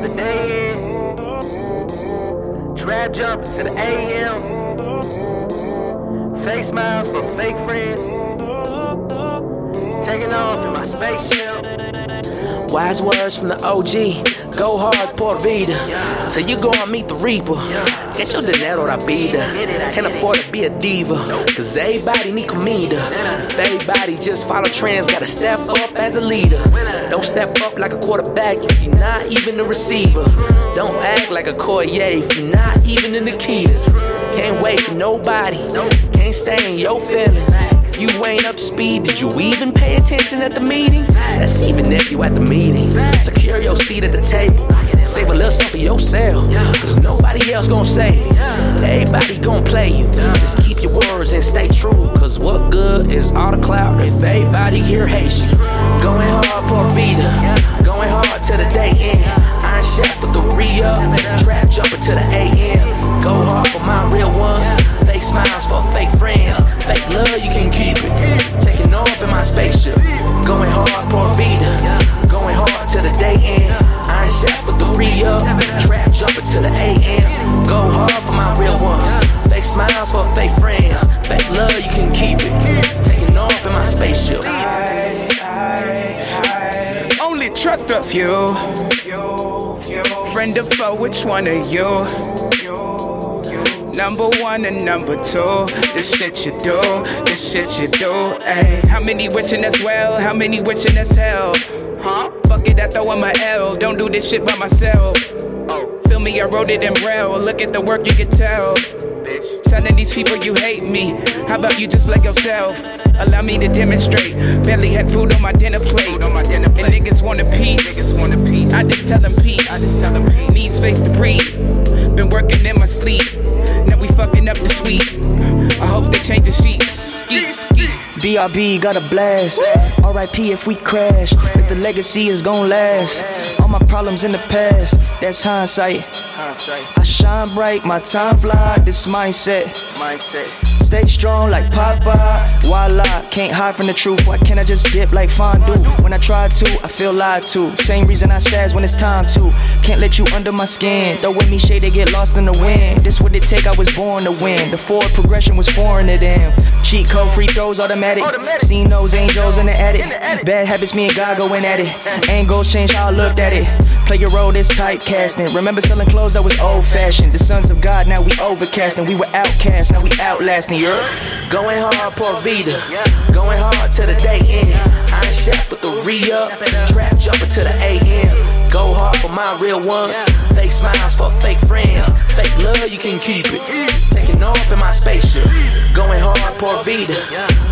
to the day end. Trap jumping to the AM. Fake smiles for fake friends. Taking off in my spaceship. Wise words from the OG. Go hard, por vida. Till you go and meet the reaper. Get your dinero rapida. Can't afford to be a diva. Cause everybody need comida. If everybody just follow trends, gotta step up as a leader. Don't step up like a quarterback if you're not even a receiver. Don't act like a Koye if you're not even in the Nikita. Can't wait for nobody. Can't stay in your feelings. You ain't up to speed, did you even pay attention at the meeting? That's even if you at the meeting. Secure your seat at the table. Save a little stuff for yourself. Cause nobody else gon' save you. Everybody gon' play you. Just keep your words and stay true. Cause what good is all the clout if everybody here hates you? Going hard, spaceship. Going hard, por vida. Going hard to the day end. Iron chef with the re up. Trap jumping to the AM. Go hard for my real ones. Fake smiles for fake friends. Fake love, you can keep it. Taking off in my spaceship. Only trust a few. Friend or foe, which one are you? Number one and number two. This shit you do, this shit you do. Ayy, how many wishing us well? How many wishing us hell? Huh? Fuck it, I throw in my L. Don't do this shit by myself. Oh, feel me, I wrote it in braille. Look at the work, you can tell. Bitch. Telling these people you hate me. How about you just let yourself? Allow me to demonstrate. Barely had food on my dinner plate. on my dinner And niggas want a piece. I just tell them peace. Need space to breathe. Been working in my sleep. Now up the suite. I hope they change the sheets. Skeet, skeet. BRB got a blast. RIP if we crash, but the legacy is gon' last. All my problems in the past, that's hindsight. I shine bright, my time fly, this mindset. Mindset. Stay strong like Popeye. Voila, can't hide from the truth. Why can't I just dip like fondue? When I try to, I feel lied to. Same reason I spaz when it's time to. Can't let you under my skin. Throw with me shade, they get lost in the wind. This what it take, I was born to win. The forward progression was foreign to them. Cheat code, free throws, automatic. Seen those angels in the attic. Bad habits, me and God going at it. Angles change how I looked at it. Play your role, this typecasting. Remember selling clothes that was old fashioned. The sons of God, now we overcasting. We were outcast, now we outlasting. You're Going hard, por vida. Going hard to the day end. Iron chef with the re up. Trap jumping to the AM. Go hard for my real ones. Fake smiles for fake friends. Fake love, you can keep it. Taking off in my spaceship. Going hard, por vida.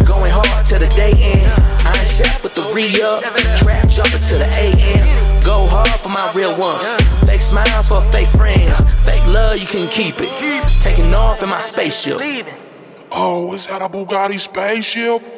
Going hard to the day end. Iron chef with the re up. Trap jumping to the AM. Go hard my real ones. Fake smiles for fake friends. Fake love, you can keep it. Taking off in my spaceship. Oh, is that a Bugatti spaceship?